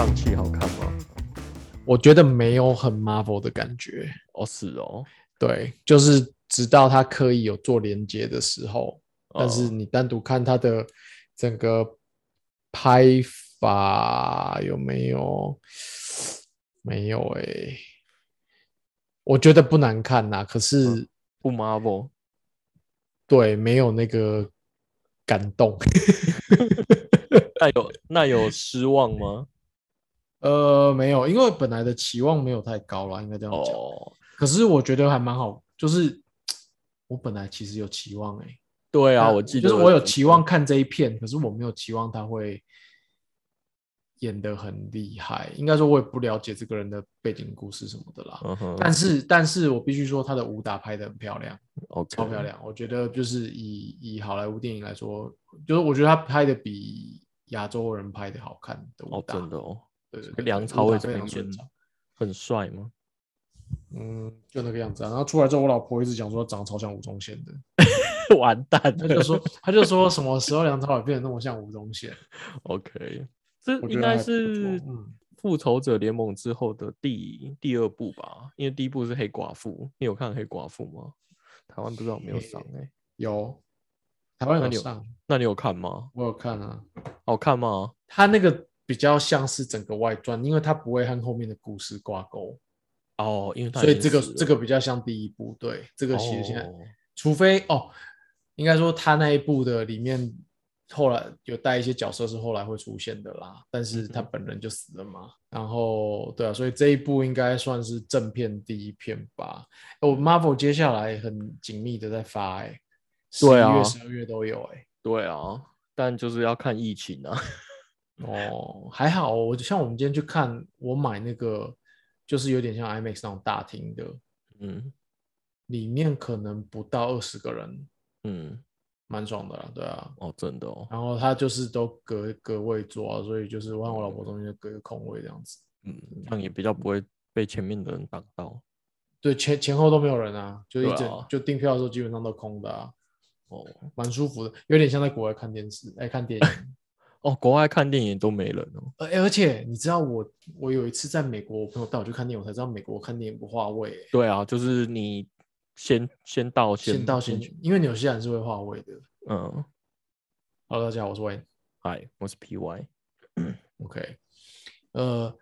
上汽好看吗？我觉得没有很 Marvel 的感觉。哦，是哦，对，就是直到他刻意有做连接的时候，但是哦你单独看他的整个拍法有没有？没有诶、我觉得不难看呐、可是、不 Marvel，对没有那个感动。那有那有失望吗？呃，没有，因为本来的期望没有太高了，应该这样讲。哦，可是我觉得还蛮好，就是我本来其实有期望欸、对啊，我记得就是我有期望看这一片，可是我没有期望他会演的很厉害。应该说，我也不了解这个人的背景故事什么的啦。但是，但是我必须说，他的武打拍的很漂亮，OK，超漂亮。我觉得就是以以好莱坞电影来说，就是我觉得他拍的比亚洲人拍的好看的武哦，打。真的哦。对对对，梁朝伟怎么演常顺畅。很帅吗？嗯，就那个样子啊。然后出来之后，我老婆一直讲说长得超像吴宗宪的，完蛋他就说，他就说什么时候梁朝伟变得那么像吴宗宪？OK，这应该是嗯复仇者联盟之后的第第二部吧？因为第一部是黑寡妇，你有看黑寡妇吗？台湾不知道有没有上哎、有，台湾那你有有上，那你有看吗？我有看啊。好看吗？他那个比较像是整个外传，因为它不会和后面的故事挂钩，哦，因为它所以这个这个比较像第一部。对，这个其实现在，哦除非哦，应该说他那一部的里面后来有带一些角色是后来会出现的啦，但是他本人就死了嘛。然后对啊，所以这一部应该算是正片第一片吧。我 Marvel 接下来很紧密的在发、欸，哎，十一月、十二月都有、欸，哎。对啊，但就是要看疫情啊。哦，还好哦，我像我们今天去看，我买那个就是有点像 IMAX 那种大厅的，嗯里面可能不到二十个人，嗯，蛮爽的啦，对啊。哦，真的哦，然后他就是都隔隔位坐啊，所以就是我和我老婆中间就隔一个空位这样子。嗯，这样也比较不会被前面的人挡到。对，前前后都没有人啊，就一整、啊就订票的时候基本上都空的啊，哦蛮舒服的，有点像在国外看电视，哎，看电影。哦，国外看电影都没人哦。而而且你知道我我有一次在美国，我朋友带我去看电影，我才知道美国看电影不划位、欸。对啊，就是你先先到先到先去。因为纽西兰是会划位的。嗯，Hello，大家好，我是 Wayne。嗨，我是 PY。OK，呃，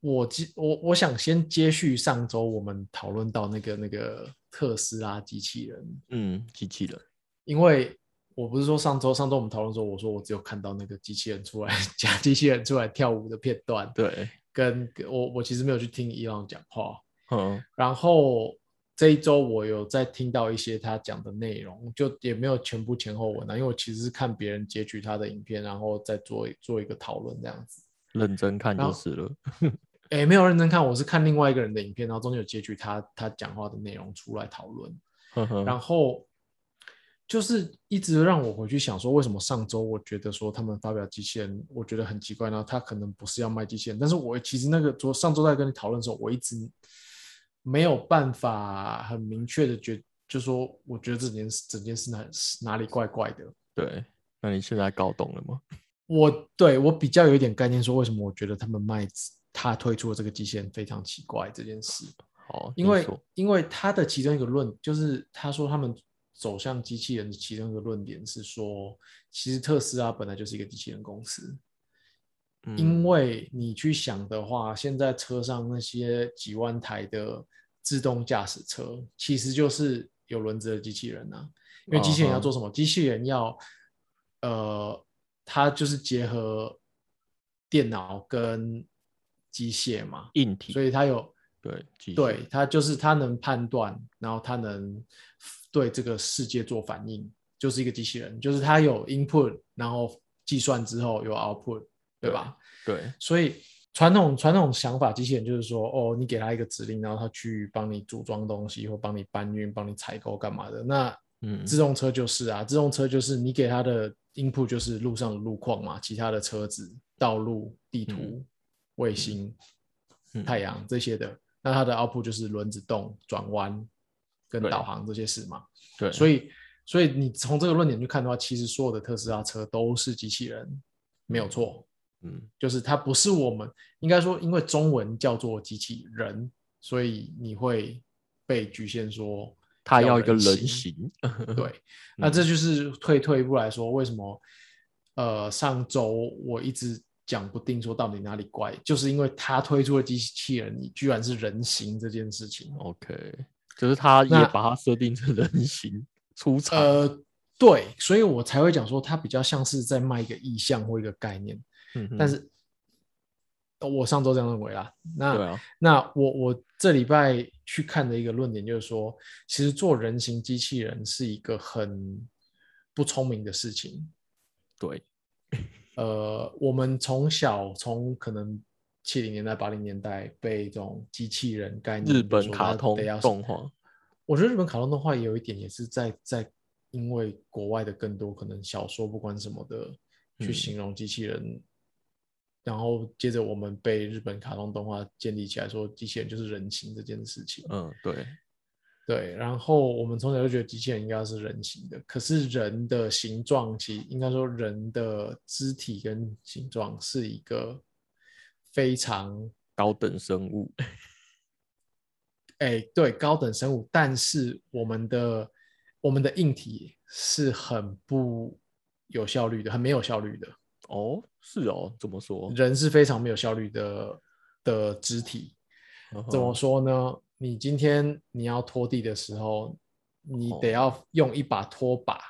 我接我我想先接续上周我们讨论到那个那个特斯拉机器人，嗯，机器人。因为我不是说上周上周我们讨论的时候，我说我只有看到那个机器人出来 假机器人出来跳舞的片段，对，跟跟我我其实没有去听伊朗讲话，嗯然后这一周我有在听到一些他讲的内容，就也没有全部前后文啊，因为我其实是看别人截取他的影片，然后再做做一个讨论这样子。认真看就是了。哎，没有认真看，我是看另外一个人的影片，然后中间有截取他他讲话的内容出来讨论，呵呵然后就是一直让我回去想说，为什么上周我觉得说他们发表机器人，我觉得很奇怪呢？他可能不是要卖机器人，但是我其实那个昨上周在跟你讨论的时候，我一直没有办法很明确的觉，就说我觉得这件事整件事哪哪里怪怪的。对，那你现在搞懂了吗？我对我比较有一点概念，说为什么我觉得他们卖他推出的这个机器人非常奇怪这件事。好，因为因为他的其中一个论就是他说他们走向机器人的其中一个论点是说，其实特斯拉本来就是一个机器人公司，因嗯为你去想的话，现在车上那些几万台的自动驾驶车，其实就是有轮子的机器人啊。因为机器人要做什么？机器人要呃，它就是结合电脑跟机械嘛，硬体所以它有对对，它就是他能判断，然后他能对这个世界做反应，就是一个机器人，就是他有 input，然后计算之后有 output，对吧？对所以传统传统想法，机器人就是说，哦，你给他一个指令，然后他去帮你组装东西，或帮你搬运、帮你采购干嘛的。那嗯自动车就是啊，自动车就是你给他的 input 就是路上的路况嘛，其他的车子、道路、地图、嗯卫星、嗯太阳这些的。那它的 output 就是轮子动、转弯跟导航这些事嘛。对，所以，所以你从这个论点去看的话，其实所有的特斯拉车都是机器人，没有错。嗯，就是它不是我们应该说，因为中文叫做机器人，所以你会被局限说它要一个人人形，对，那这就是退退一步来说，为什么呃上周我一直讲不定说到底哪里怪，就是因为他推出的机器人，你居然是人形这件事情。OK，就是他也把它设定成人形出场。呃，对，所以我才会讲说，它比较像是在卖一个意象或一个概念，嗯但是。呃我上周这样认为啦，那啊，那我我这礼拜去看的一个论点就是说，其实做人形机器人是一个很不聪明的事情。对，呃，我们从小从可能七零年代、八零年代被这种机器人概念，日本卡通动画，我觉得日本卡通动画也有一点，也是在在因为国外的更多可能小说不管什么的去嗯形容机器人，然后接着我们被日本卡通动画建立起来说机器人就是人形这件事情。嗯，对，对，然后我们从小就觉得机器人应该是人形的，可是人的形状其实应该说人的肢体跟形状是一个非常高等生物，哎，对，高等生物，但是我们的我们的硬体是很不有效率的，很没有效率的。哦，是哦，怎么说？人是非常没有效率的的肢体。怎么说呢？你今天你要拖地的时候，你得哦要用一把拖把，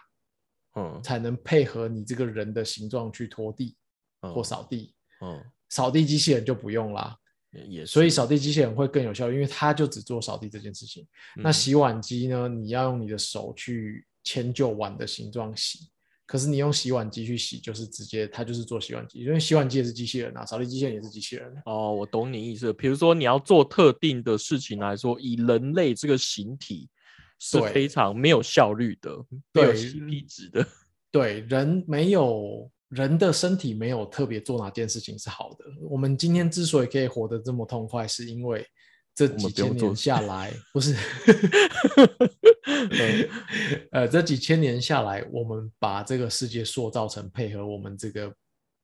嗯才能配合你这个人的形状去拖地或嗯扫地。嗯，扫地机器人就不用啦，也也所以是扫地机器人会更有效率，因为它就只做扫地这件事情。那嗯洗碗机呢？你要用你的手去迁就碗的形状洗，可是你用洗碗机去洗，就是直接它就是做洗碗机，因为洗碗机也是机器人啊，扫地机器人也是机器人。哦，我懂你意思了。比如说你要做特定的事情来说，以人类这个形体是非常没有效率的，没有对 CP 值的。对，人没有人的身体没有特别做哪件事情是好的。我们今天之所以可以活得这么痛快，是因为这几千年下来，不是，嗯呃，这几千年下来，我们把这个世界塑造成配合我们这个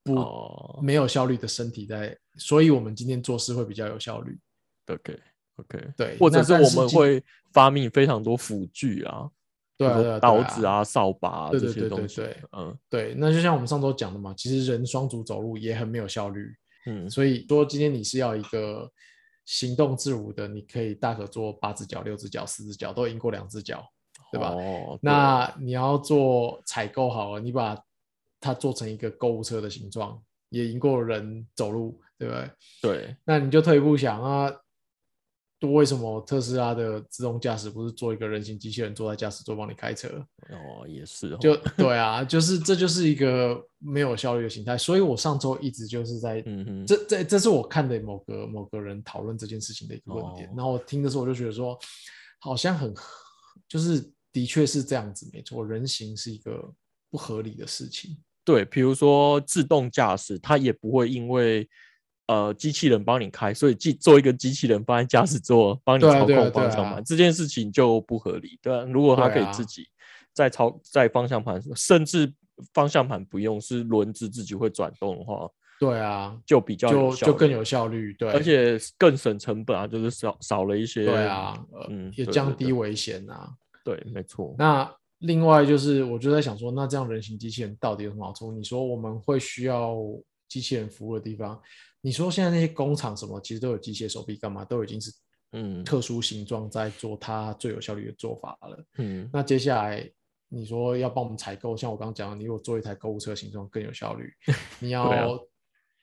不、哦没有效率的身体在，所以我们今天做事会比较有效率。OK OK，对或者是我们会发明非常多辅具啊，对刀子啊、扫把啊对这些东西。对嗯对，那就像我们上周讲的嘛，其实人双足走路也很没有效率。嗯所以说，今天你是要一个行动自如的，你可以大可做八只脚、六只脚、四只脚，都赢过两只脚，对吧？那你要做采购好了，你把它做成一个购物车的形状，也赢过人走路，对不对？对，那你就退一步想啊，为什么特斯拉的自动驾驶不是做一个人形机器人坐在驾驶座帮你开车？哦也是哦，就对啊，就是这就是一个没有效率的形态。所以我上周一直就是在嗯哼，这这这是我看的某个某个人讨论这件事情的一个论点，哦然后我听的时候我就觉得说，好像很就是的确是这样子，没错，人形是一个不合理的事情。对，比如说自动驾驶，它也不会因为呃机器人帮你开，所以机做一个机器人放在驾驶座帮你操控方向盘，这件事情就不合理，对啊？如果它对啊可以自己在操在方向盘，甚至方向盘不用，是轮子自己会转动的话，对啊，就比较就就更有效率，对，而且更省成本啊，就是少少了一些，对啊，呃嗯，也降低危险啊。对，没错，那另外就是，我就在想说，那这样人形机器人到底有什么好处？你说我们会需要机器人服务的地方，你说现在那些工厂什么，其实都有机械手臂，干嘛都已经是嗯。特殊形状在做它最有效率的做法了。嗯，那接下来你说要帮我们采购，像我刚刚讲的，你如果做一台购物车形状更有效率，你啊。要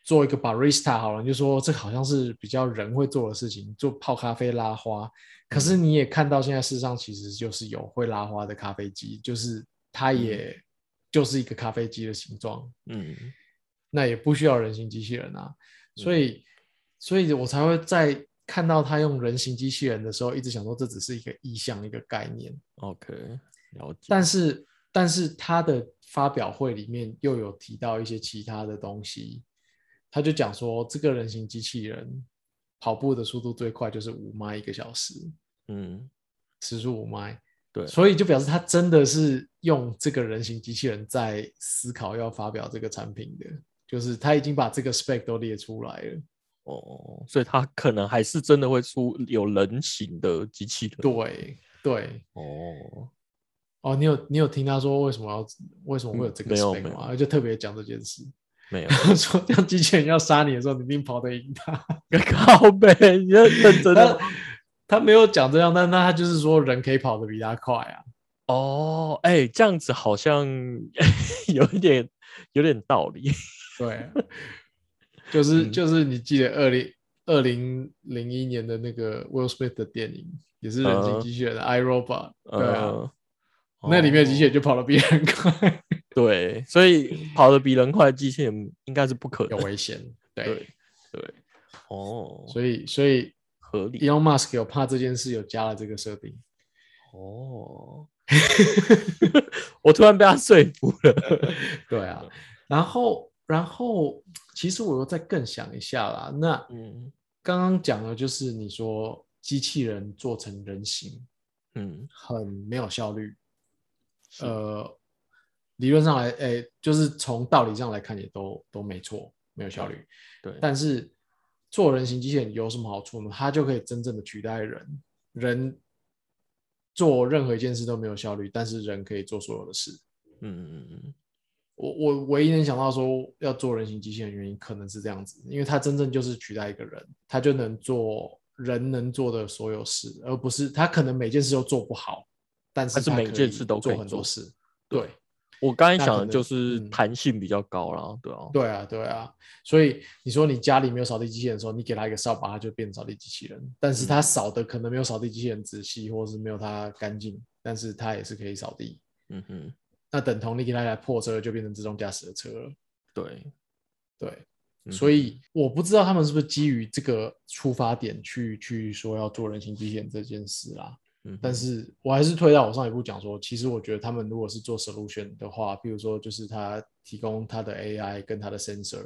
做一个 barista 好了，你就说这好像是比较人会做的事情，做泡咖啡拉花。可嗯。是你也看到现在世上其实就是有会拉花的咖啡机，就是它也就是一个咖啡机的形状，嗯。那也不需要人形机器人啊。所嗯以，所以我才会在看到他用人形机器人的时候，一直想说这只是一个意向，一个概念。，OK，了解，但是，但是他的发表会里面又有提到一些其他的东西，他就讲说，这个人形机器人跑步的速度最快就是五迈一个小时，嗯，时速五迈，对，所以就表示他真的是用这个人形机器人在思考要发表这个产品的。就是他已经把这个 spec 都列出来了。哦，所以他可能还是真的会出有人形的机器人。对对，哦，哦，你有你有听他说为什么要为什么会有这个没有 spec 没有吗？就特别讲这件事，没有，说当机器人要杀你的时候，你一定跑得赢他。靠背，你真的他他没有讲这样，但那他就是说人可以跑得比他快啊。哦，哎，这样子好像 有一点有点道理。对，就是嗯就是你记得二零二零零一年的那个 Will Smith 的电影，也是人形嗯机器人的 I Robot，对啊，呃，那里面的机器哦人就跑得比人快，对，所以跑得比人快的机器人应该是不可能。有危险。对，对对，哦，所以所以合理 Elon Musk 有怕这件事，有加了这个设定。哦。我突然被他说服了。对啊，然后然后其实我又再更想一下啦，那嗯刚刚讲的就是你说机器人做成人形嗯，很没有效率，呃，理论上来，诶，就是从道理上来看也都都没错，没有效率。对，但是做人形机器人有什么好处呢？它就可以真正的取代人，人做任何一件事都没有效率，但是人可以做所有的事。嗯嗯嗯我我唯一能想到说要做人形机器人的原因，可能是这样子，因为它真正就是取代一个人，它就能做人能做的所有事，而不是它可能每件事都做不好，但是是每件事都可做很多事。对对我刚才想的就是嗯弹性比较高啦，对啊，对啊，对啊，所以你说你家里没有扫地机器人的时候，你给它一个扫把，它就变成扫地机器人，但是嗯它扫的可能没有扫地机器人仔细，或是没有它干净，但是它也是可以扫地。嗯哼，那等同你给他一台破车，就变成自动驾驶的车了。对，对，嗯所以我不知道他们是不是基于这个出发点去去说要做人形机器人这件事啦。嗯，但是我还是推到我上一步讲说，其实我觉得他们如果是做 solution 的话，比如说就是他提供他的 AI 跟他的 sensor，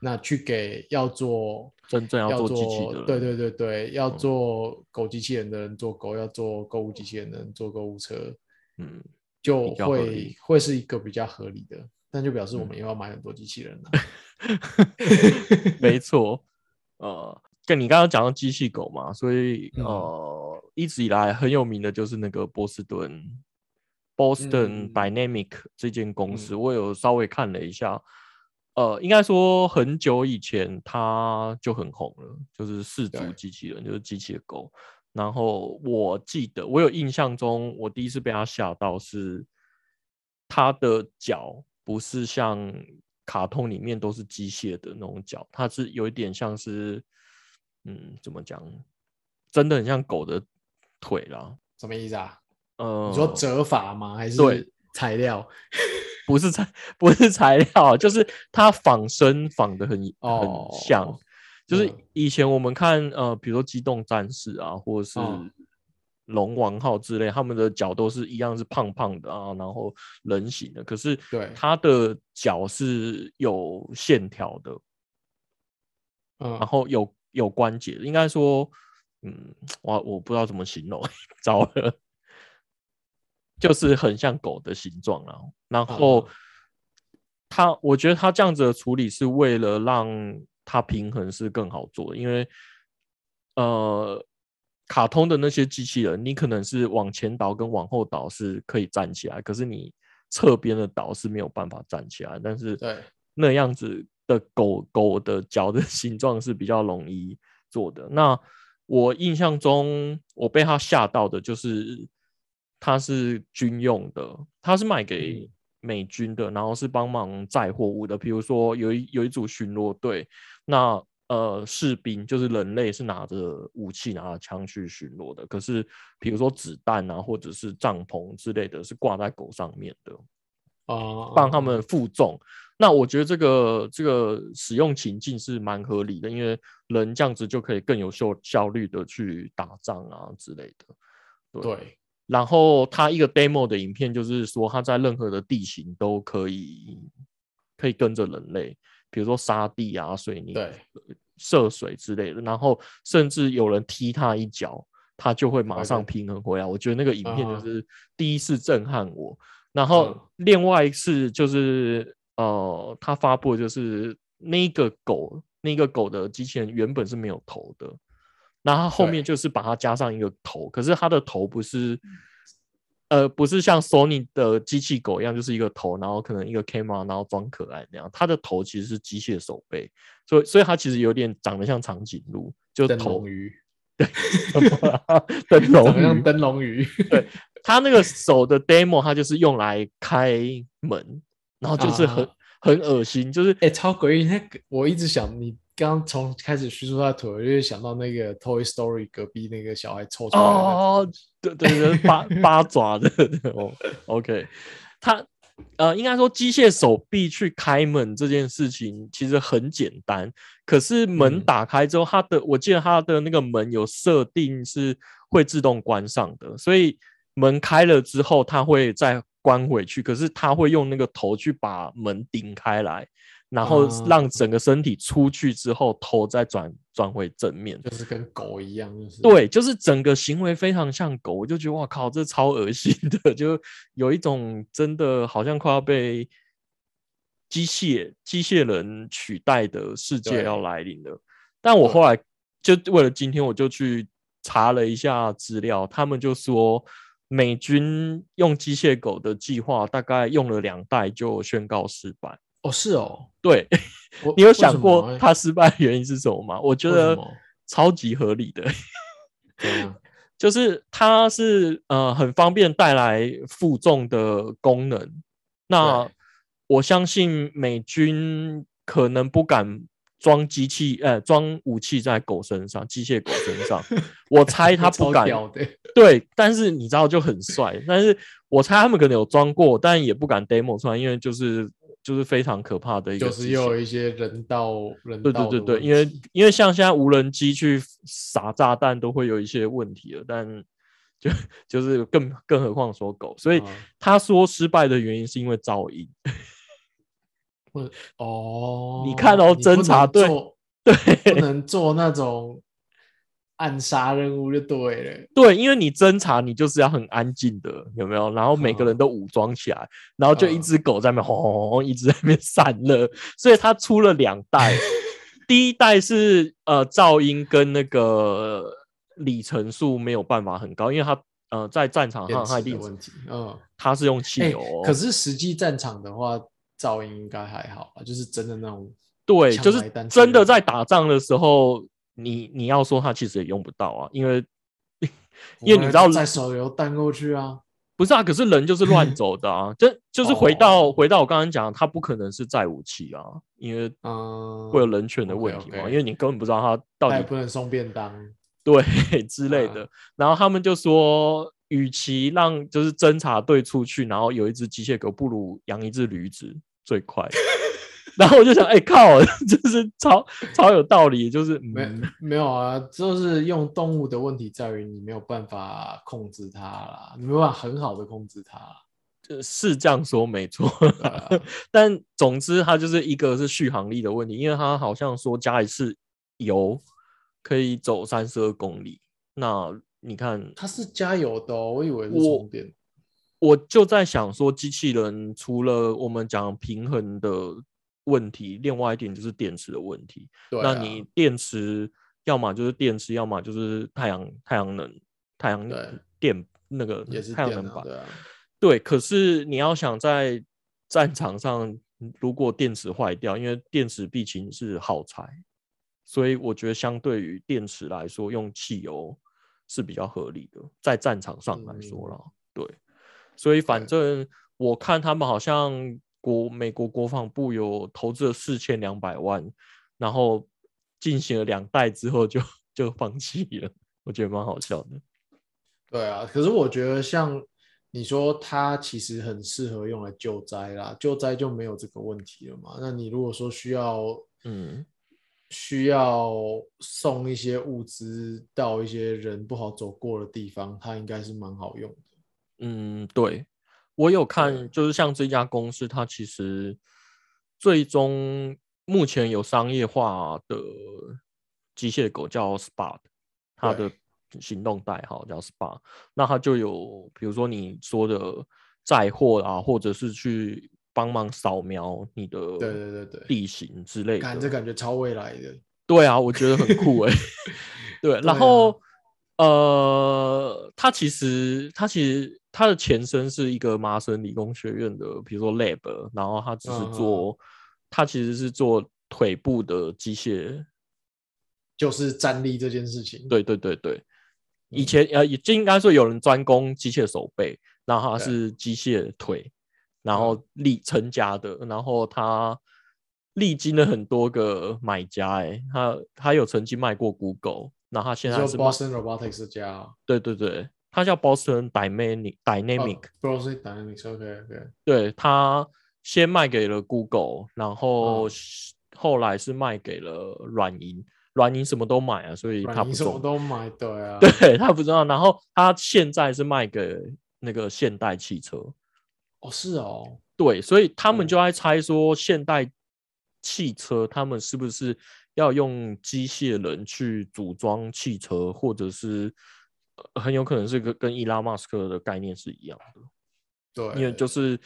那去给要做真正要要做机器的人对对对对，要嗯做狗机器人的人做狗，要做购物机器人的人做购物车，嗯，就会会是一个比较合理的，但就表示我嗯。们又要买很多机器人了。没。错，呃，跟你刚刚讲到机器狗嘛，所以嗯。呃，一直以来很有名的就是那个波士顿 Boston 嗯。Dynamic 这间公司，嗯。我有稍微看了一下，呃，应该说很久以前它就很红了，就是四足对。机器人，就是机器的狗。然后我记得我有印象中，我第一次被他吓到是他的脚不是像卡通里面都是机械的那种脚，它是有一点像是，嗯，怎么讲，真的很像狗的腿啦。什么意思啊？呃，你说折法吗？还是对是 材料？不是材不是材料，就是它仿生仿的很哦很像。就是嗯。以前我们看呃，比如说《机动战士》啊，或者是嗯龙王号之类，他们的脚都是一样是胖胖的啊，然后人形的，可是对。它的脚是有线条的，嗯。然，后有有关节的，应该说，嗯，我我不知道怎么形容，糟了，就是很像狗的形状啦。然后嗯。它，我觉得他这样子的处理是为了让它平衡是更好做的，因为呃，卡通的那些机器人，你可能是往前倒跟往后倒是可以站起来，可是你侧边的倒是没有办法站起来，但是对那样子的狗狗的脚的 形状是比较容易做的。那我印象中，我被它吓到的就是它是军用的，它是卖给美军的，然后是帮忙载货物的。比如说有一有一组巡逻队，那呃士兵就是人类是拿着武器拿着枪去巡逻的，可是比如说子弹啊或者是帐篷之类的，是挂在狗上面的。啊，帮他们负重。那我觉得这个这个使用情境是蛮合理的，因为人这样子就可以更有效效率的去打仗啊之类的。对然后他一个 demo 的影片就是说，他在任何的地形都可以可以跟着人类，比如说沙地啊、水泥、对涉水之类的，然后甚至有人踢他一脚，他就会马上平衡回来。我觉得那个影片就啊是第一次震撼我。然后嗯另外一次就是呃，他发布就是那个狗，那个狗的机器人原本是没有头的，那它后面就是把它加上一个头，可是它的头不是，呃，不是像 Sony 的机器狗一样，就是一个头，然后可能一个 camera，然后装可爱那样，它的头其实是机械手背，所以所以它其实有点长得像长颈鹿，就灯头笼鱼，灯笼鱼灯笼鱼，对，它那个手的 demo，它就是用来开门，然后就是很、啊。很恶心，就是哎、超诡异。那个我一直想，你刚刚从开始叙述他的腿，我就会想到那个 Toy Story 隔壁那个小孩抽出来的那个哦，对对 对，八 八爪的哦，OK，他呃，应该说机械手臂去开门这件事情其实很简单，可是门嗯。打开之后，它的我记得它的那个门有设定是会自动关上的，所以门开了之后，它会再关回去，可是它会用那个头去把门顶开来。然后啊让整个身体出去之后，头再转转回正面，就是跟狗一样，就是对，就是整个行为非常像狗，我就觉得哇靠，这超恶心的，就有一种真的好像快要被机械机械人取代的世界要来临了。但我后来就为了今天，我就去查了一下资料，他们就说美军用机械狗的计划大概用了两代就宣告失败。哦，是哦，对 你有想过欸它失败的原因是什么吗？我觉得超级合理的。就是它是呃很方便带来负重的功能。那我相信美军可能不敢装机器，呃，装武器在狗身上，机械狗身上。我猜他不敢，对，但是你知道就很帅。但是我猜他们可能有装过，但也不敢 demo 出来，因为就是就是非常可怕的一个就是又有一些人道人道对对对，对因为因为像现在无人机去撒炸弹都会有一些问题了，但就就是更更何况说狗，所以啊他说失败的原因是因为噪音。或哦，你看哦你不能侦察队对不能做那种暗杀任务就对了。对，因为你侦查你就是要很安静的，有没有？然后每个人嗯都武装起来，然后就一嗯只狗在那边轰轰轰，一直在那边散热，所以它出了两代，第一代是呃噪音跟那个里程数没有办法很高，因为它呃在战场上它一定的问题，嗯，它是用汽哎油哦、可是实际战场的话，噪音应该还好吧？就是真的那种对，就是真的在打仗的时候，你你要说它其实也用不到啊，因为 因为你知道在手游弹过去啊，不是啊，可是人就是乱走的啊，就就是回到、哦回到我刚刚讲，它不可能是载武器啊，因为嗯，会有人权的问题嘛因为你根本不知道它到底不能送便当，对 之类啊的。然后他们就说，与其让就是侦察队出去，然后有一只机械狗，不如养一只驴子最快。然后我就想，哎、靠，就是超超有道理，就是没嗯，没有啊，就是用动物的问题在于你没有办法控制它啦，你没有办法很好的控制它是这样说没错。啊 但总之，它就是一个是续航力的问题，因为它好像说加一次油可以走三十二公里。那你看，它是加油的哦，我以为是充电。我就在想说，机器人除了我们讲平衡的问题，另外一点就是电池的问题。对啊，那你电池要么就是电池，要么就是太阳太阳能太阳对电那个太阳能板。对啊，对，可是你要想在战场上，如果电池坏掉，因为电池毕竟是耗材，所以我觉得相对于电池来说，用汽油是比较合理的，在战场上来说啦。对，所以反正我看他们好像国美国国防部有投资了四千两百万，然后进行了两代之后就就放弃了，我觉得蛮好笑的。对啊。可是我觉得像你说，它其实很适合用来救灾啦，救灾就没有这个问题了嘛。那你如果说需要嗯，需要送一些物资到一些人不好走过的地方，它应该是蛮好用的。嗯，对，我有看，就是像这家公司，它其实最终目前有商业化的机械狗叫 Spot，它的行动代号叫 Spot，那它就有比如说你说的载货啊，或者是去帮忙扫描你的对对对对地形之类感的。这感觉超未来的。对啊，我觉得很酷哎、对，然后呃，它其实它其实它的前身是一个麻省理工学院的，比如说 lab，然后它只是做，它其实是做腿部的机械。就是站立这件事情。对对对对，以嗯。前呃，也就应该说有人专攻机械手背，然后他是机械腿，然嗯。后立成家的，然后他历经了很多个买家、欸，他他有曾经卖过 Google，然后他现在是卖 Boston Robotics 的家哦？对对对，他叫 Boston Dynamic Dynamic，、，Boston Dynamics OK OK，对他先卖给了 Google，然后后来是卖给了软银，软银什么都买啊，所以他什么都买，对啊，对他不知道，然后他现在是卖给那个现代汽车，哦是哦，对，所以他们嗯。就在猜说，现代汽车他们是不是要用机械人去组装汽车，或者是呃很有可能是跟跟伊拉马斯克的概念是一样的，对，因为就是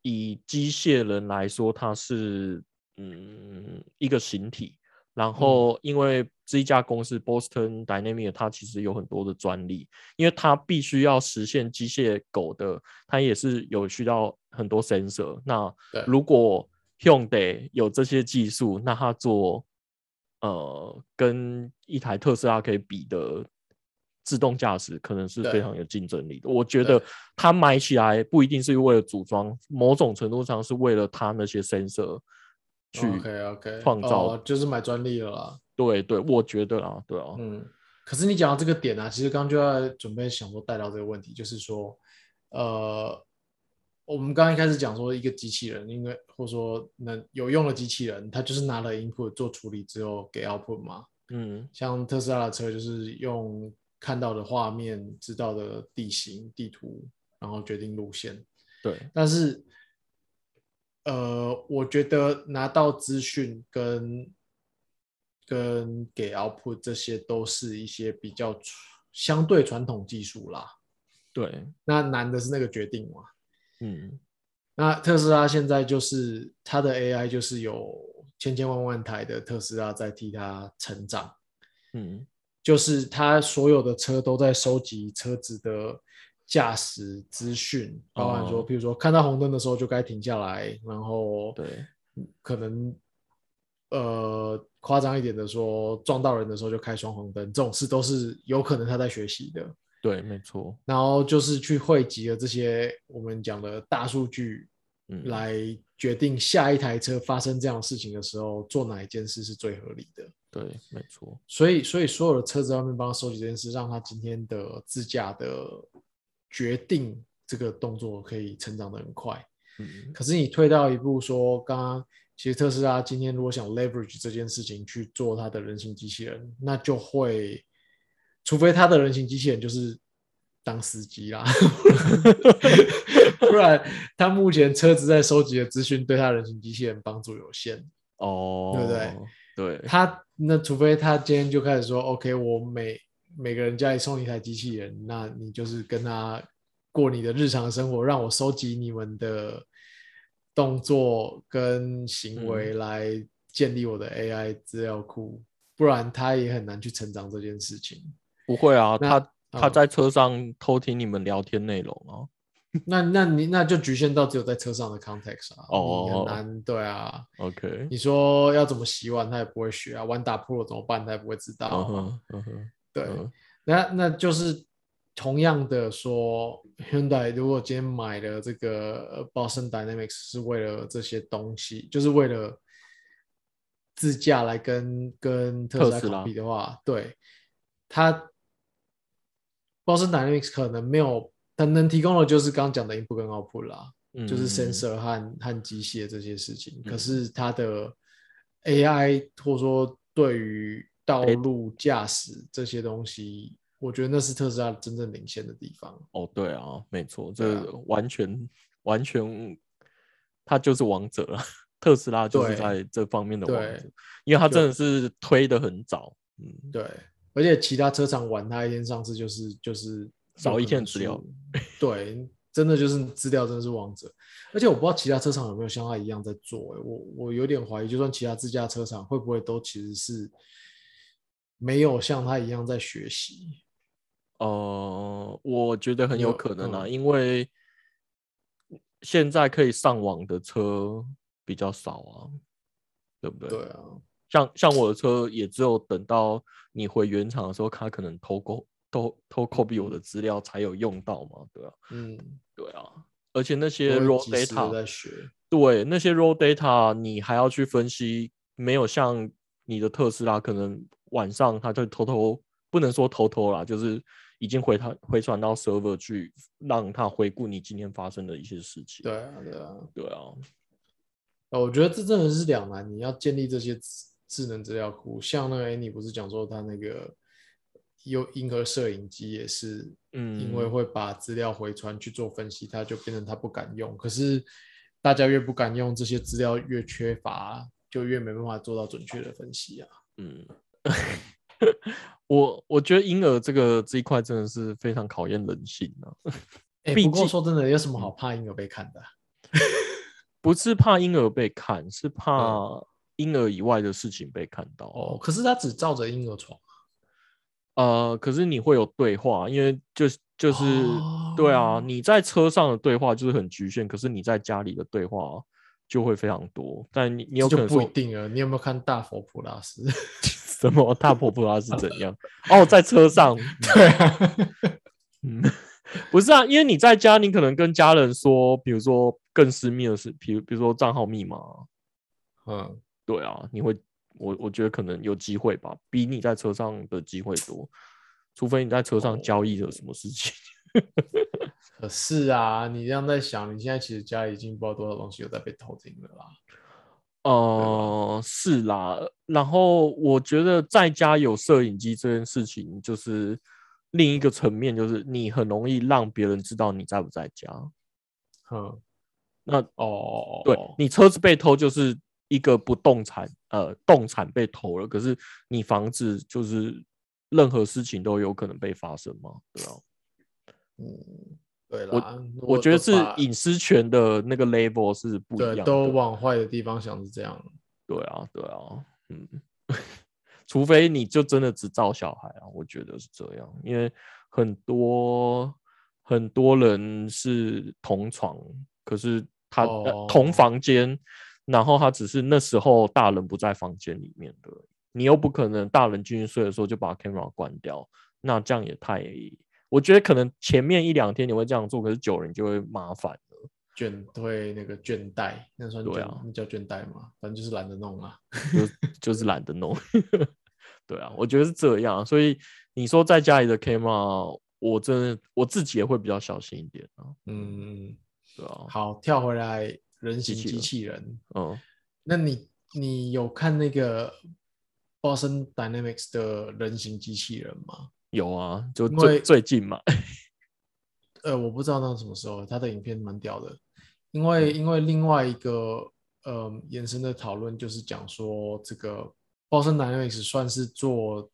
以机械人来说，它是嗯一个形体，然嗯。后因为这一家公司 Boston Dynamic 它其实有很多的专利，因为它必须要实现机械狗的，它也是有需要很多 sensor。那如果 Hyundai 有这些技术，那它做呃跟一台特斯拉可以比的自动驾驶，可能是非常有竞争力的。我觉得它买起来不一定是为了组装，某种程度上是为了它那些 sensor 去 OK OK 创造。哦、就是买专利了啦。对对，我觉得啦，对啊，嗯，可是你讲到这个点啊，其实刚刚就在准备想说带到这个问题，就是说，呃，我们刚刚一开始讲说一个机器人，应该或者说能有用的机器人，它就是拿了 input 做处理之后给 output 嘛。嗯像特斯拉的车就是用看到的画面、知道的地形、地图，然后决定路线。对，但是，呃，我觉得拿到资讯跟跟给 output 这些都是一些比较传相对传统技术啦。对，那难的是那个决定嘛。嗯。那特斯拉现在就是它的 AI 就是有千千万万台的特斯拉在替它成长，嗯。就是它所有的车都在收集车子的驾驶资讯，包含说，哦。譬如说看到红灯的时候就该停下来，然后对，可能呃夸张一点的说，撞到人的时候就开双红灯，这种事都是有可能他在学习的。对，没错，然后就是去汇集了这些我们讲的大数据，嗯，来决定下一台车发生这样的事情的时候，做哪一件事是最合理的。对，没错，所以，所以所有的车子在外面帮他收集这件事，让他今天的自驾的决定这个动作可以成长的很快。嗯可是你退到一步说，刚刚其实特斯拉今天如果想 leverage 这件事情去做它的人形机器人，那就会，除非他的人形机器人就是当司机啦，不然他目前车子在收集的资讯对他人形机器人帮助有限。哦，对不对？对，他那除非他今天就开始说，OK，我每每个人家里送一台机器人，那你就是跟他过你的日常生活，让我收集你们的动作跟行为来建立我的 AI 资料库，不然他也很难去成长这件事情。不会啊，他他嗯在车上偷听你们聊天内容啊，那那你那就局限到只有在车上的 context 啊，哦你很难对啊。OK，你说要怎么洗碗，他也不会学啊；玩打 Pro 怎么办，他也不会知道、对，嗯那那就是同样的说，Hyundai 如果今天买了这个呃 Boston Dynamics 是为了这些东西，就是为了自驾来跟跟特斯拉特斯拉 compete 的话，对它 Boston Dynamics 可能没有，它能提供的就是刚刚讲的 input 跟 output 啦，嗯就是 sensor 和和机械这些事情。嗯。可是它的 AI 或者说对于道路驾驶这些东西，我觉得那是特斯拉真正领先的地方。哦，对啊，没错，这完全完全，它就是王者了。特斯拉就是在这方面的王对。者，因为它真的是推的很早，嗯，对，而且其他车厂玩他一天上市就是就是少一天资料输。对，真的就是资料真的是王者，而且我不知道其他车厂有没有像他一样在做、欸，我我有点怀疑，就算其他自家车厂会不会都其实是没有像他一样在学习。呃，我觉得很有有可能啊，嗯因为现在可以上网的车比较少啊，对不对？对啊，像像我的车也只有等到你回原厂的时候，他可能偷购偷偷 copy 我的资料才有用到嘛，对啊，嗯，对啊，而且那些 raw data 对那些 raw data 你还要去分析，没有像你的特斯拉可能晚上它就偷偷不能说偷偷啦，就是已经回它回传到 server 去，让它回顾你今天发生的一些事情。对啊，对啊。对啊，呃，我觉得这真的是两难。你要建立这些智智能资料库，像那个 Annie 不是讲说他那个有婴儿摄影机也是，嗯，因为会把资料回传去做分析，他就变成他不敢用。可是大家越不敢用，这些资料越缺乏，就越没办法做到准确的分析啊。嗯，我我觉得婴儿这个这一块真的是非常考验人性啊，哎、不过说真的，有什么好怕婴儿被看的啊、不是怕婴儿被看，是怕嗯婴儿以外的事情被看到。哦，可是他只照着婴儿床。呃，可是你会有对话，因为就是就是、对啊，哦你在车上的对话就是很局限，可是你在家里的对话就会非常多。但你你有这就不一定啊。你有没有看大佛普拉斯？什么大佛普拉斯怎样？哦，在车上，对啊，嗯，不是啊，因为你在家，你可能跟家人说，比如说更私密的事，比如比如说账号密码啊，嗯，对啊，你会，我我觉得可能有机会吧，比你在车上的机会多，除非你在车上交易了什么事情。可是啊，你这样在想，你现在其实家里已经不知道多少东西有在被偷听了啦。呃，是啦，然后我觉得在家有摄影机这件事情，就是另一个层面，就是你很容易让别人知道你在不在家。嗯，那哦，对你车子被偷，就是一个不动产，呃，动产被偷了，可是你房子就是任何事情都有可能被发生嘛，对吧、嗯，对我啦，如我觉得是隐私权的那个 level 是不一样。都往坏的地方想是这样。对啊，对啊，嗯，除非你就真的只照小孩啊，我觉得是这样，因为很多很多人是同床，可是他、呃、同哦房间，然后他只是那时候大人不在房间里面的，你又不可能大人进去睡的时候就把 camera 关掉，那这样也太，我觉得可能前面一两天你会这样做，可是久了你就会麻烦了。倦会那个倦怠，那算倦对啊那叫倦怠嘛？反正就是懒得弄啊。就 就是懒得弄。对啊，我觉得是这样，所以你说在家里的 camera，我真的我自己也会比较小心一点啊。嗯，对啊，好，跳回来人形机机器人。器人，嗯，那你你有看那个 Boston Dynamics 的人形机器人吗？有啊，就因最为最近嘛，呃，我不知道那什么时候，他的影片蛮屌的，因为因为另外一个呃延伸的讨论就是讲说，这个 Boston Dynamics 算是做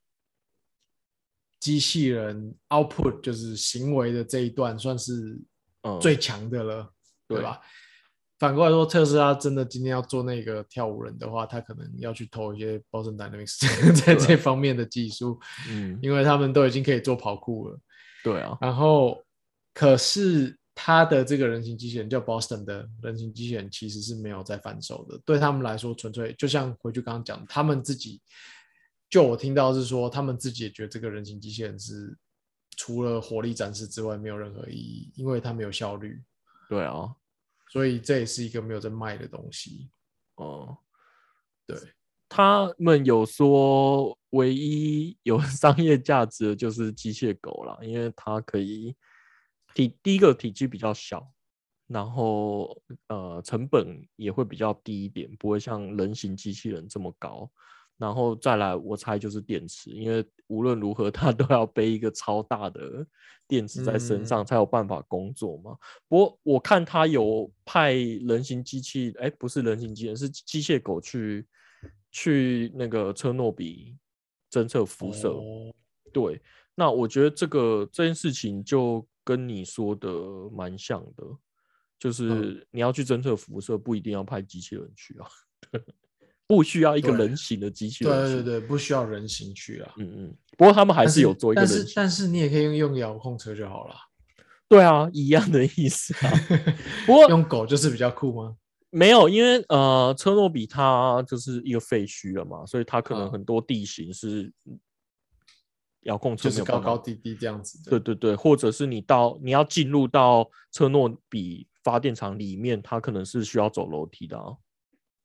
机器人 output 就是行为的这一段算是嗯。最强的了，对。对吧？反过来说，特斯拉真的今天要做那个跳舞人的话，他可能要去偷一些 Boston Dynamics 在这方面的技术，嗯，因为他们都已经可以做跑酷了。对啊，然后，可是他的这个人形机器人叫 Boston 的人形机器人其实是没有在反手的，对他们来说，纯粹就像回去刚刚讲，他们自己，就我听到是说，他们自己也觉得这个人形机器人是除了火力展示之外没有任何意义，因为它没有效率，对啊，所以这也是一个没有在卖的东西。哦、对，他们有说，唯一有 商业价值的就是机械狗啦，因为它可以体第一个体积比较小，然后呃成本也会比较低一点，不会像人形机器人这么高。然后再来，我猜就是电池，因为无论如何它都要背一个超大的电池在身上，嗯才有办法工作嘛。不过我看他有派人形机器，哎，不是人形机器人，是机械狗去去那个车诺比侦测辐射。哦对，那我觉得这个这件事情就跟你说的蛮像的，嗯就是你要去侦测辐射，不一定要派机器人去啊，不需要一个人形的机器对人对。对对，不需要人形去啊。嗯嗯，不过他们还是有做一个但人形。是但是你也可以用用遥控车就好了。对啊，一样的意思啊。不过用狗就是比较酷吗？没有，因为呃，车诺比它就是一个废墟了嘛，所以它可能嗯很多地形是遥控车就是高高低低这样子的。对对对，或者是你到你要进入到车诺比发电厂里面，它可能是需要走楼梯的啊。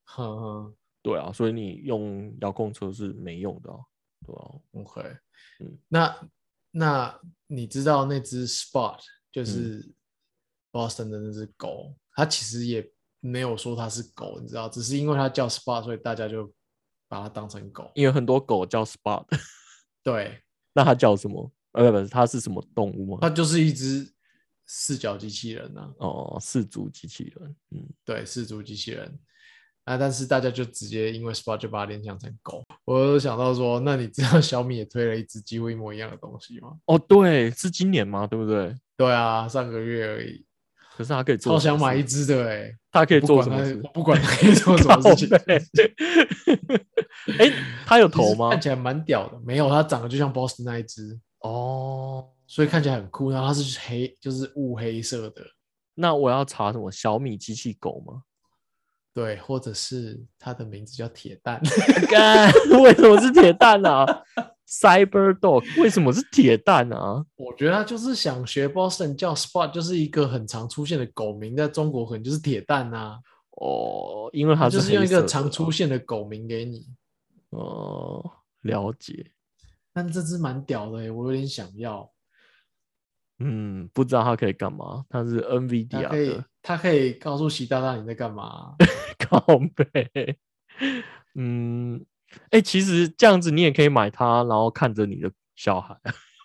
哼哼对啊，所以你用遥控车是没用的啊。对啊，，OK，嗯那那你知道那只 Spot 嗯就是 Boston 的那只狗，它其实也没有说它是狗，你知道，只是因为它叫 Spot，所以大家就把它当成狗。因为很多狗叫 Spot，对，那它叫什么？呃，不是，它是什么动物吗？它就是一只四脚机器人啊，哦，四足机器人。嗯，对，四足机器人。啊，但是大家就直接因为 Spot 就把它联想成狗。我有想到说，那你知道 小米也推了一只几乎一模一样的东西吗？哦，对，是今年吗？对不对？对啊，上个月而已，可是它可以做超什么事想买一只的哎、它可以做什么事我？不管它可以做什么事情哎，它有头吗看？起来蛮屌的，没有，它长得就像 Boss 那一只，哦，所以看起来很酷。然后它是黑，就是雾黑色的，那我要查什么小米机器狗吗？对，或者是它的名字叫铁蛋，干，为什么是铁蛋啊？Cyber Dog 为什么是铁蛋啊？我觉得他就是想学 Boston 叫 Spot，就是一个很常出现的狗名，在中国可能就是铁蛋啊、哦，因为它他就是用一个常出啊现的狗名给你。哦，了解。但这只蛮屌的、欸，我有点想要。嗯，不知道它可以干嘛？它是 NVIDIA 的，它可以告诉习大大你在干嘛。靠背。嗯，哎、其实这样子你也可以买它，然后看着你的小孩。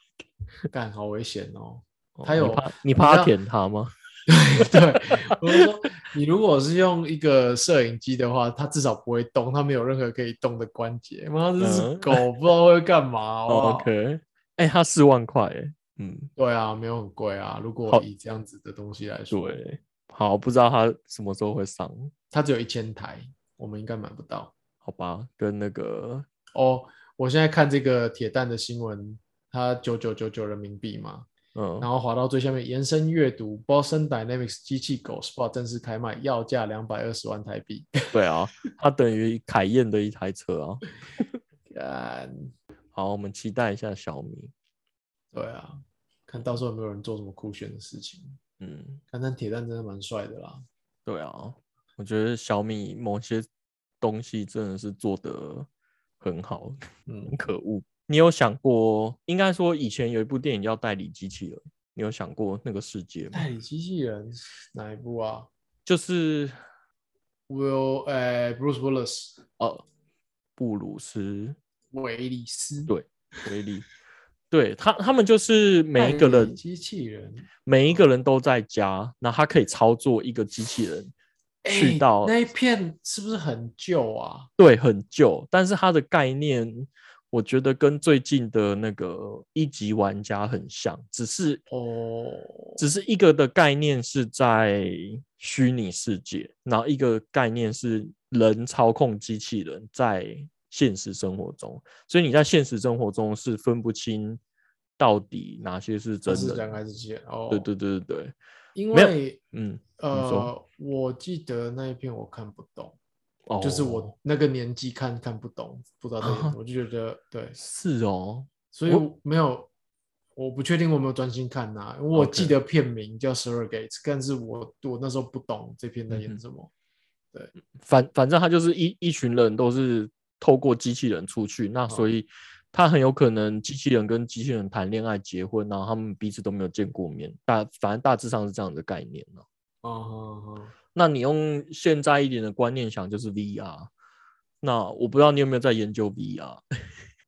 干，好危险哦！哦它有你怕你你怕他舔它吗？对对，我是说，你如果是用一个摄影机的话，它至少不会动，它没有任何可以动的关节。妈，这是嗯狗，不知道会干嘛。好不好 OK，哎、它四万块，哎，嗯，对啊，没有很贵啊。如果以这样子的东西来说，对，好，不知道它什么时候会上，它只有一千台，我们应该买不到。好吧？跟那个哦，我现在看这个铁蛋的新闻，它九九九九人民币嘛，嗯然，后滑到最下面，延伸阅读，Boston Dynamics 机器狗 Spot 正式开卖，要价两百二十万台币。对啊，它等于凯宴的一台车啊。干，好，我们期待一下小米。对啊，看到时候有没有人做什么酷炫的事情。嗯，看但铁蛋真的蛮帅的啦。对啊，我觉得小米某些东西真的是做得很好，嗯很，可恶。你有想过，应该说以前有一部电影叫《代理机器人》，你有想过那个世界吗？代理机器人哪一部啊就是？Will 呃 Bruce Willis 呃，布鲁斯威利斯对威利，对他他们就是每一个人机器人每一个人都在家，那他可以操作一个机器人去哎到那一片是不是很旧啊？对，很旧，但是它的概念，我觉得跟最近的那个一级玩家很像，只是哦，只是一个的概念是在虚拟世界，然后一个概念是人操控机器人在现实生活中，所以你在现实生活中是分不清到底哪些是真的。还是机器人？哦，对对对对对，因为嗯，呃，我记得那一篇我看不懂，哦，就是我那个年纪看看不懂，不知道啊么，我就觉得对，是哦，所以没有，我不确定我有没有专心看呐、因为我记得片名叫《Surrogates》，但是我我那时候不懂这篇在演什么。对反反正他就是一一群人都是透过机器人出去，那所哦以他很有可能机器人跟机器人谈恋爱、结婚，然后他们彼此都没有见过面，大反正大致上是这样的概念呢、哦那你用现在一点的观念想，就是 VR。那我不知道你有没有在研究 VR，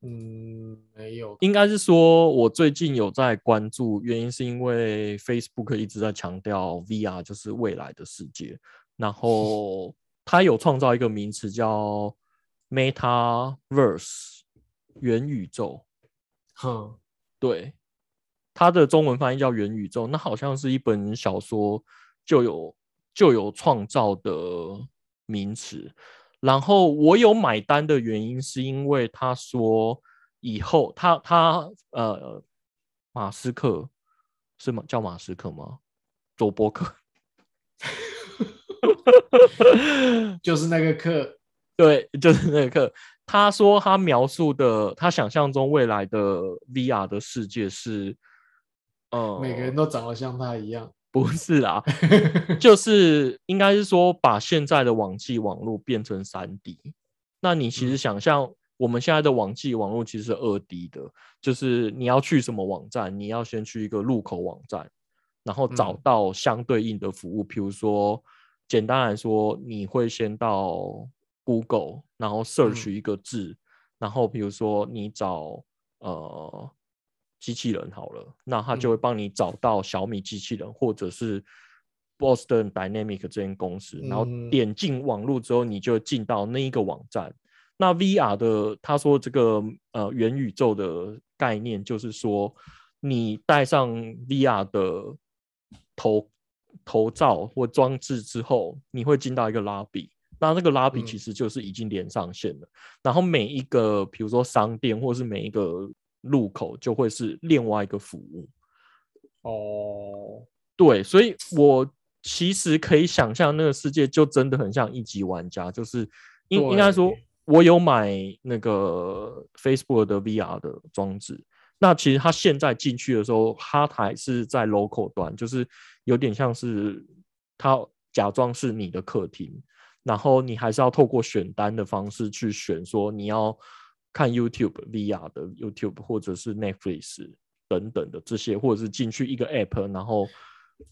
嗯，没有，应该是说我最近有在关注，原因是因为 Facebook 一直在强调 VR 就是未来的世界，然后它有创造一个名词叫 MetaVerse 元宇宙，哼，对，它的中文翻译叫元宇宙，那好像是一本小说就有就有创造的名词。然后我有买单的原因是因为他说以后他他呃马斯克是吗？叫马斯克吗？佐伯克，就是那个课，对，就是那个课。他说他描述的他想象中未来的 VR 的世界是，呃，每个人都长得像他一样。不是啊，就是应该是说把现在的网际网络变成三 D。那你其实想象我们现在的网际网络其实是二 D 的，就是你要去什么网站，你要先去一个入口网站，然后找到相对应的服务。比如说，简单来说，你会先到 Google，然后 search 一个字，然后比如说你找呃。机器人好了，那他就会帮你找到小米机器人，或者是 Boston Dynamic 这间公司，然后点进网络之后，你就进到那一个网站。那 VR 的他说这个呃元宇宙的概念，就是说你戴上 VR 的头头罩或装置之后，你会进到一个拉比，那那个拉比其实就是已经连上线了。然后每一个比如说商店或是每一个路口就会是另外一个服务哦，对，所以我其实可以想象那个世界就真的很像一级玩家，就是应应该说，我有买那个 Facebook 的 VR 的装置，那其实他现在进去的时候，哈台是在 local 端，就是有点像是他假装是你的客厅，然后你还是要透过选单的方式去选，说你要。看 YouTube VR 的 YouTube 或者是 Netflix 等等的这些，或者是进去一个 App，然后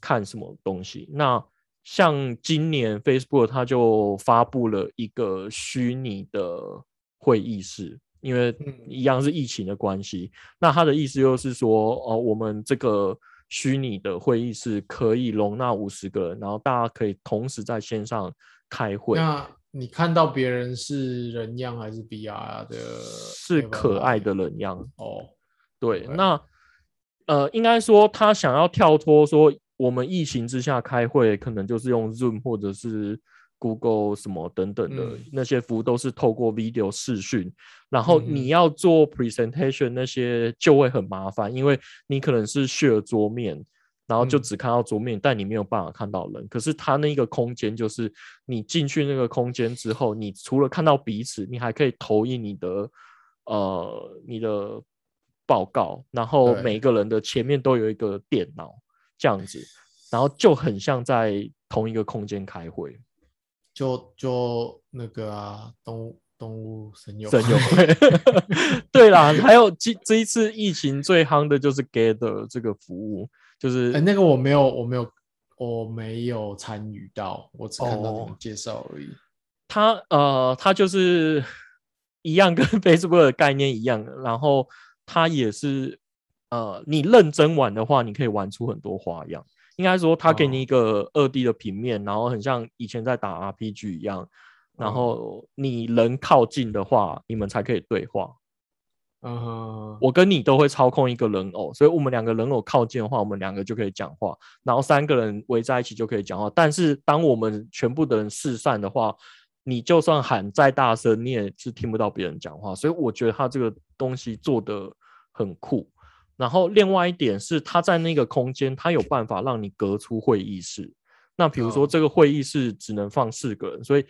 看什么东西。那像今年 Facebook 它就发布了一个虚拟的会议室，因为一样是疫情的关系。那它的意思就是说，哦，我们这个虚拟的会议室可以容纳五十个人，然后大家可以同时在线上开会。那你看到别人是人样还是 BR 的？是可爱的人样哦。对，那呃，应该说他想要跳脱说，我们疫情之下开会，可能就是用 Zoom 或者是 Google 什么等等的那些服务，都是透过 video 视讯，然后你要做 presentation 那些就会很麻烦，因为你可能是 share 桌面。然后就只看到桌面，但你没有办法看到人。可是它那个空间，就是你进去那个空间之后，你除了看到彼此，你还可以投影你的呃你的报告，然后每一个人的前面都有一个电脑这样子，然后就很像在同一个空间开会，就就那个啊，动物动物神友。神友会，对啦，还有这这一次疫情最夯的就是 Gather 这个服务。就是那个我没有，我没有，我没有参与到，我只看到你介绍而已。他呃，他就是 一样跟 Facebook 的概念一样，然后他也是呃，你认真玩的话，你可以玩出很多花样。应该说，他给你一个二 D 的平面，然后很像以前在打 RPG 一样，然后你人靠近的话，你们才可以对话。嗯，我跟你都会操控一个人偶，所以我们两个人偶靠近的话，我们两个就可以讲话，然后三个人围在一起就可以讲话。但是当我们全部的人四散的话，你就算喊再大声，你也是听不到别人讲话。所以我觉得他这个东西做的很酷。然后另外一点是，他在那个空间，他有办法让你隔出会议室。那比如说这个会议室只能放四个人，所以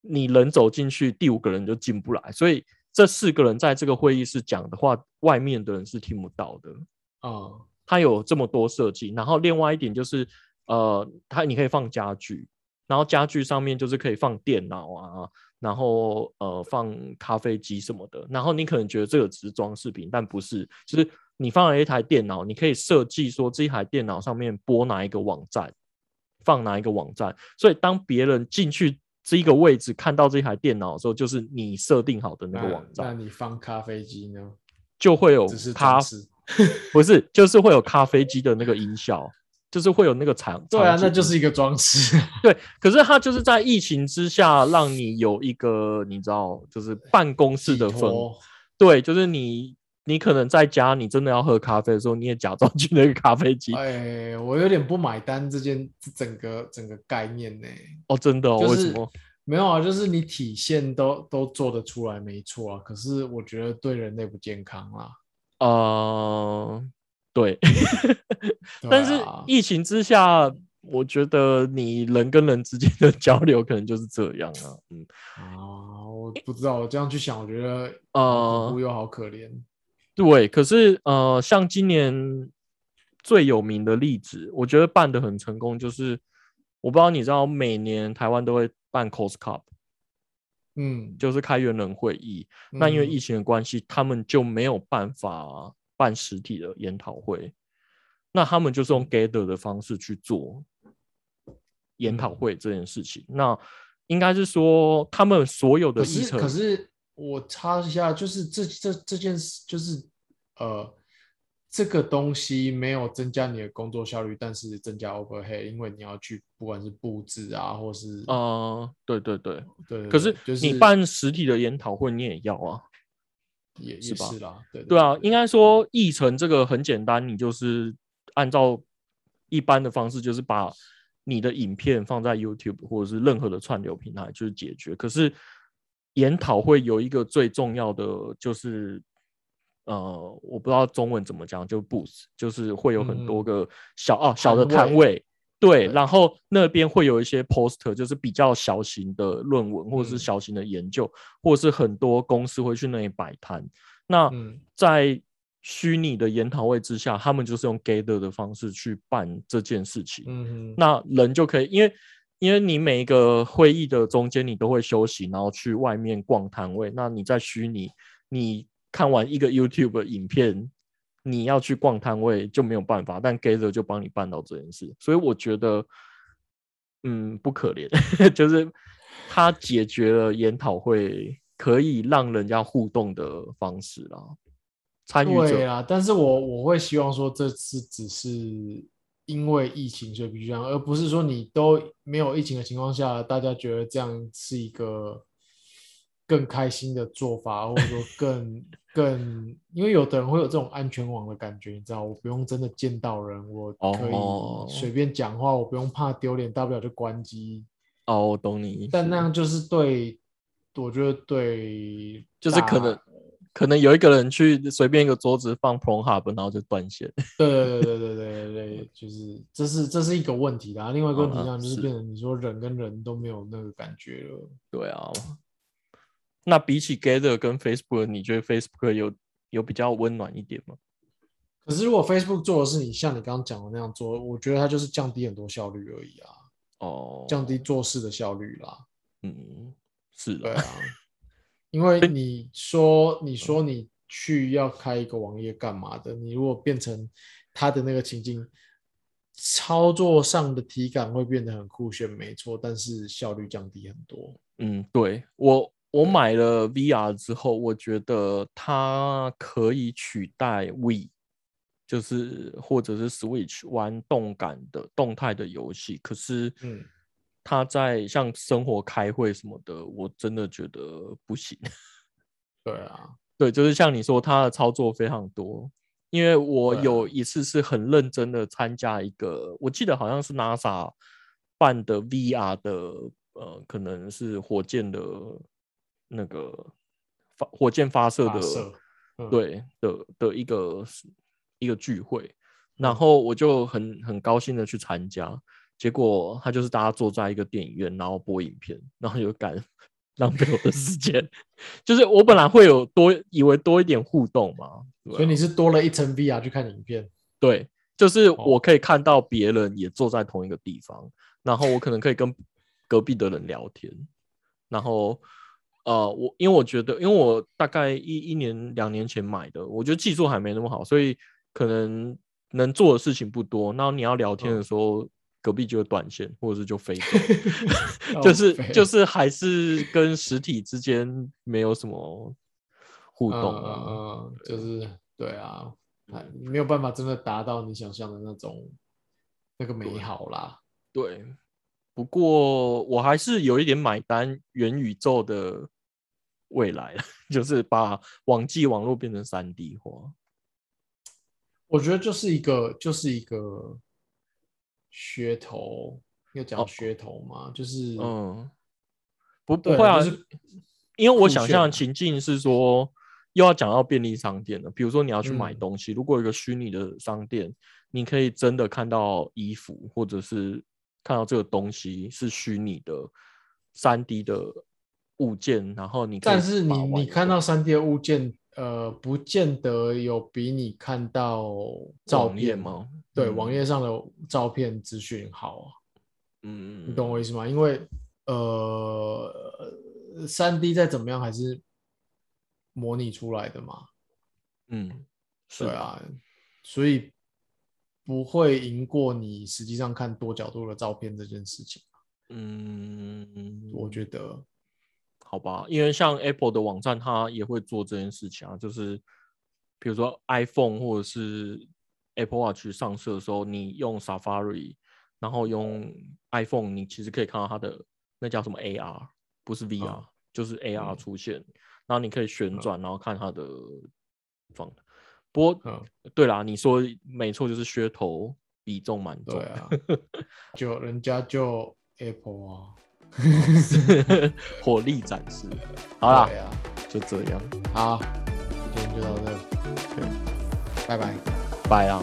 你人走进去，第五个人就进不来。所以这四个人在这个会议室讲的话，外面的人是听不到的啊。他有这么多设计，然后另外一点就是，呃，他你可以放家具，然后家具上面就是可以放电脑啊，然后呃放咖啡机什么的。然后你可能觉得这个只是装饰品，但不是，就是你放了一台电脑，你可以设计说这一台电脑上面播哪一个网站，放哪一个网站。所以当别人进去。这一个位置看到这台电脑的时候，就是你设定好的那个网站。那你放咖啡机呢？就会有咖，不是，就是会有咖啡机的那个音效，就是会有那个场。对啊，那就是一个装饰。对，可是它就是在疫情之下，让你有一个你知道，就是办公室的风。对，就是你你可能在家，你真的要喝咖啡的时候，你也假装 去那个咖啡机。哎，我有点不买单这件整个整个概念呢。哦，真的？为什么？没有啊，就是你体现都都做得出来，没错啊。可是我觉得对人类不健康啊。呃，对。但是疫情之下，我觉得你人跟人之间的交流可能就是这样啊。嗯啊，我不知道，我这样去想，我觉得呃，又好可怜。对，可是呃，像今年最有名的例子，我觉得办的很成功，就是我不知道你知道，每年台湾都会办 Cos Cup，嗯，就是开元人会议。那因为疫情的关系，他们就没有办法办实体的研讨会，那他们就是用 Gather 的方式去做研讨会这件事情。那应该是说，他们所有的议程，可是。我插一下，就是这这这件事，就是呃，这个东西没有增加你的工作效率，但是增加 overhead，因为你要去不管是布置啊，或是呃，对对对对。可是你办实体的研讨会，你也要啊，也也是啦，对对啊，应该说议程这个很简单，你就是按照一般的方式，就是把你的影片放在 YouTube 或者是任何的串流平台，就是解决。可是研讨会有一个最重要的，就是呃，我不知道中文怎么讲，就 booth，就是会有很多个小哦小的摊位，对，然后那边会有一些 poster，就是比较小型的论文或者是小型的研究，或者是很多公司会去那里摆摊。那在虚拟的研讨会之下，他们就是用 gather 的方式去办这件事情，嗯那人就可以因为。因为你每一个会议的中间，你都会休息，然后去外面逛摊位。那你在虚拟，你看完一个 YouTube 影片，你要去逛摊位就没有办法。但 Gather 就帮你办到这件事，所以我觉得，嗯，不可怜，就是他解决了研讨会可以让人家互动的方式啦。参与者啊，但是我我会希望说，这次只是。因为疫情，所以必须这样，而不是说你都没有疫情的情况下，大家觉得这样是一个更开心的做法，或者说更 更，因为有的人会有这种安全网的感觉，你知道，我不用真的见到人，我可以随便讲话，我不用怕丢脸，大不了就关机。哦，我懂你。但那样就是对，我觉得对，就是可能。可能有一个人去随便一个桌子放 Pro Hub，然后就断线。对对对对对对对，就是这是这是一个问题啦。另外一个问题上就是变成你说人跟人都没有那个感觉了。对啊。那比起 Gather 跟 Facebook，你觉得 Facebook 有有比较温暖一点吗？可是如果 Facebook 做的是你像你刚刚讲的那样做，我觉得它就是降低很多效率而已啊。哦。降低做事的效率啦。嗯，是的。对啊。因为你说你说你去要开一个网页干嘛的？你如果变成他的那个情境，操作上的体感会变得很酷炫，没错，但是效率降低很多。嗯，对我我买了 VR 之后，我觉得它可以取代 We，就是或者是 Switch 玩动感的动态的游戏。可是，嗯。他在像生活开会什么的，我真的觉得不行。对啊，对，就是像你说，他的操作非常多。因为我有一次是很认真的参加一个，我记得好像是 NASA 办的 VR 的，呃，可能是火箭的那个发火箭发射的，对的的一个一个聚会，然后我就很很高兴的去参加。结果他就是大家坐在一个电影院，然后播影片，然后就敢浪费我的时间。就是我本来会有多以为多一点互动嘛，所以你是多了一层 VR 去看影片。对，就是我可以看到别人也坐在同一个地方，然后我可能可以跟隔壁的人聊天。然后呃，我因为我觉得，因为我大概一一年两年前买的，我觉得技术还没那么好，所以可能能做的事情不多。然后你要聊天的时候。隔壁就会断线，或者是就飞走，就是就是还是跟实体之间没有什么互动啊，就是对啊，没有办法真的达到你想象的那种那个美好啦。对，不过我还是有一点买单元宇宙的未来了，就是把网际网络变成三 D 化。我觉得就是一个就是一个噱头，要讲噱头嘛，就是嗯，不不会啊，就是因为我想象的情境是说，又要讲到便利商店了。比如说你要去买嗯东西，如果有一个虚拟的商店，你可以真的看到衣服，或者是看到这个东西是虚拟的三 D 的物件，然后你但是你你看到三 D 的物件，呃，不见得有比你看到照片？吗？对，嗯网页上的照片资讯好啊，嗯，你懂我意思吗？因为呃，三 D 再怎么样还是模拟出来的嘛，嗯，是，对啊，所以不会赢过你实际上看多角度的照片这件事情，嗯，我觉得。好吧，因为像 Apple 的网站，它也会做这件事情啊，就是比如说 iPhone 或者是 Apple Watch 上市的时候，你用 Safari，然后用 iPhone，你其实可以看到它的那叫什么 AR，不是 VR，、就是 AR 嗯出现，然后你可以旋转，然后看它的放。不过，嗯对啦，你说没错，就是噱头比重蛮重。对啊，就人家就 Apple 啊，火力展示。好啦，啊，就这样，好，今天就到这，对，拜拜。拜啊。